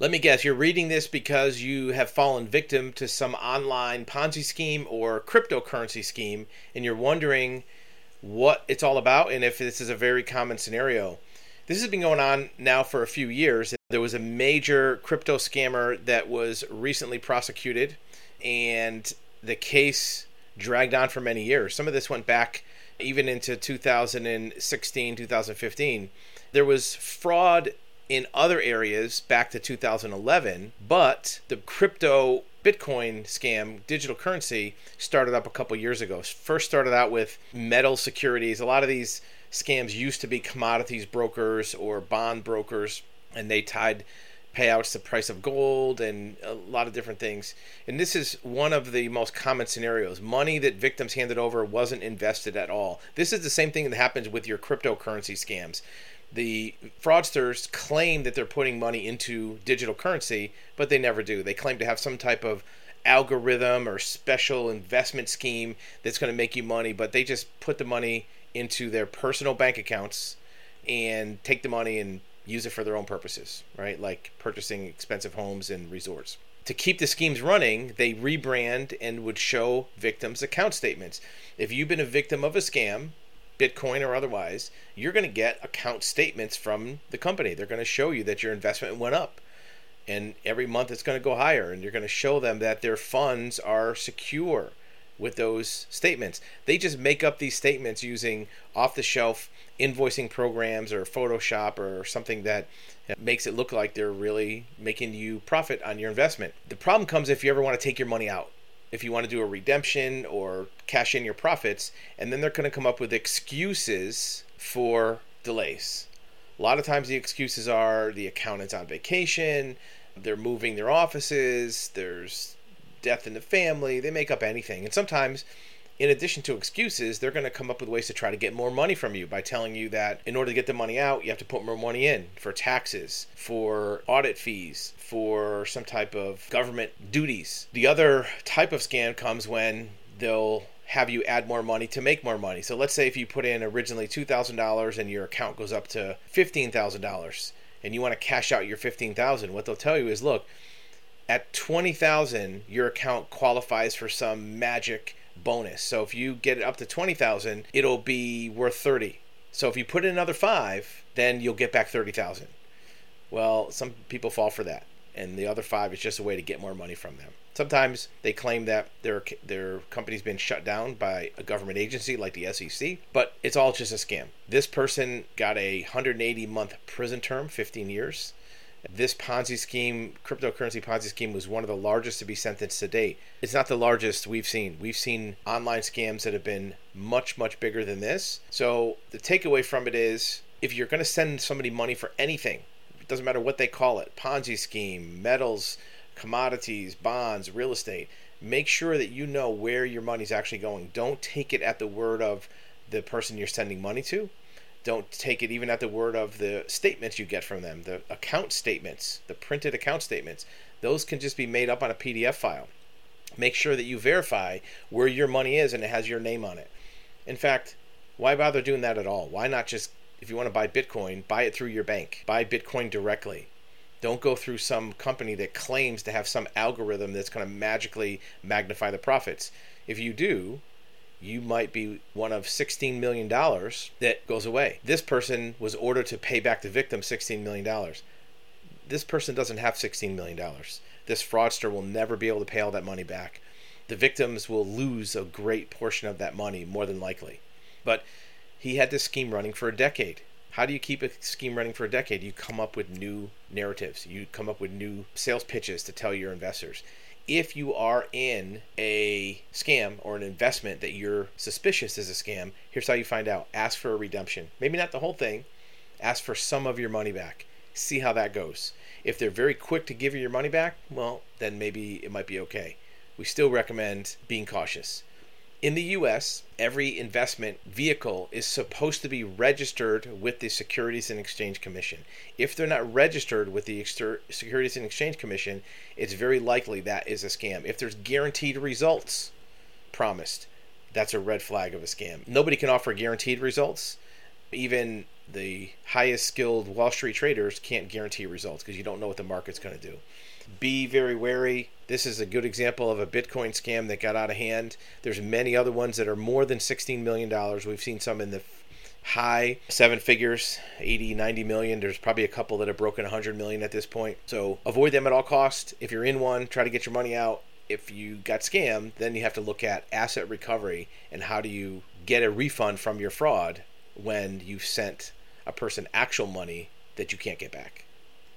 Let me guess, you're reading this because you have fallen victim to some online Ponzi scheme or cryptocurrency scheme, and you're wondering what it's all about and if this is a very common scenario. This has been going on now for a few years. There was a major crypto scammer that was recently prosecuted, and the case dragged on for many years. Some of this went back even into 2016, 2015. There was fraud in other areas back to 2011, but the crypto Bitcoin scam, digital currency, started up a couple years ago. First started out with metal securities. A lot of these scams used to be commodities brokers or bond brokers, and they tied payouts to price of gold and a lot of different things. And this is one of the most common scenarios. Money that victims handed over wasn't invested at all. This is the same thing that happens with your cryptocurrency scams. The fraudsters claim that they're putting money into digital currency, but they never do. They claim to have some type of algorithm or special investment scheme that's going to make you money, but they just put the money into their personal bank accounts and take the money and use it for their own purposes, right? Like purchasing expensive homes and resorts. To keep the schemes running, they rebrand and would show victims account statements. If you've been a victim of a scam, Bitcoin or otherwise, you're going to get account statements from the company. They're going to show you that your investment went up. And every month it's going to go higher. And you're going to show them that their funds are secure with those statements. They just make up these statements using off the shelf invoicing programs or Photoshop or something that uh, makes it look like they're really making you profit on your investment. The problem comes if you ever want to take your money out. If you want to do a redemption or cash in your profits, and then they're going to come up with excuses for delays. A lot of times the excuses are the accountant's on vacation, they're moving their offices, there's death in the family, they make up anything. And sometimes in addition to excuses, they're going to come up with ways to try to get more money from you by telling you that in order to get the money out, you have to put more money in for taxes, for audit fees, for some type of government duties. The other type of scam comes when they'll have you add more money to make more money. So let's say if you put in originally $2,000 and your account goes up to $15,000 and you want to cash out your 15,000, what they'll tell you is look, at 20,000 your account qualifies for some magic bonus. So if you get it up to 20,000, it'll be worth 30. So if you put in another 5, then you'll get back 30,000. Well, some people fall for that, and the other 5 is just a way to get more money from them. Sometimes they claim that their their company's been shut down by a government agency like the SEC, but it's all just a scam. This person got a 180 month prison term, 15 years. This Ponzi scheme, cryptocurrency Ponzi scheme, was one of the largest to be sentenced to date. It's not the largest we've seen. We've seen online scams that have been much, much bigger than this. So the takeaway from it is if you're going to send somebody money for anything, it doesn't matter what they call it Ponzi scheme, metals, commodities, bonds, real estate make sure that you know where your money's actually going. Don't take it at the word of the person you're sending money to don't take it even at the word of the statements you get from them, the account statements, the printed account statements. Those can just be made up on a PDF file. Make sure that you verify where your money is and it has your name on it. In fact, why bother doing that at all? Why not just, if you want to buy Bitcoin, buy it through your bank? Buy Bitcoin directly. Don't go through some company that claims to have some algorithm that's going to magically magnify the profits. If you do, you might be one of $16 million that goes away. This person was ordered to pay back the victim $16 million. This person doesn't have $16 million. This fraudster will never be able to pay all that money back. The victims will lose a great portion of that money, more than likely. But he had this scheme running for a decade. How do you keep a scheme running for a decade? You come up with new narratives, you come up with new sales pitches to tell your investors if you are in a scam or an investment that you're suspicious is a scam, here's how you find out. Ask for a redemption. Maybe not the whole thing. Ask for some of your money back. See how that goes. If they're very quick to give you your money back, well, then maybe it might be okay. We still recommend being cautious. In the US, every investment vehicle is supposed to be registered with the Securities and Exchange Commission. If they're not registered with the Securities and Exchange Commission, it's very likely that is a scam. If there's guaranteed results promised, that's a red flag of a scam. Nobody can offer guaranteed results. Even the highest skilled Wall Street traders can't guarantee results because you don't know what the market's going to do. Be very wary. This is a good example of a Bitcoin scam that got out of hand. There's many other ones that are more than $16 million. We've seen some in the high seven figures 80 90 million there's probably a couple that have broken 100 million at this point so avoid them at all cost if you're in one try to get your money out if you got scammed then you have to look at asset recovery and how do you get a refund from your fraud when you've sent a person actual money that you can't get back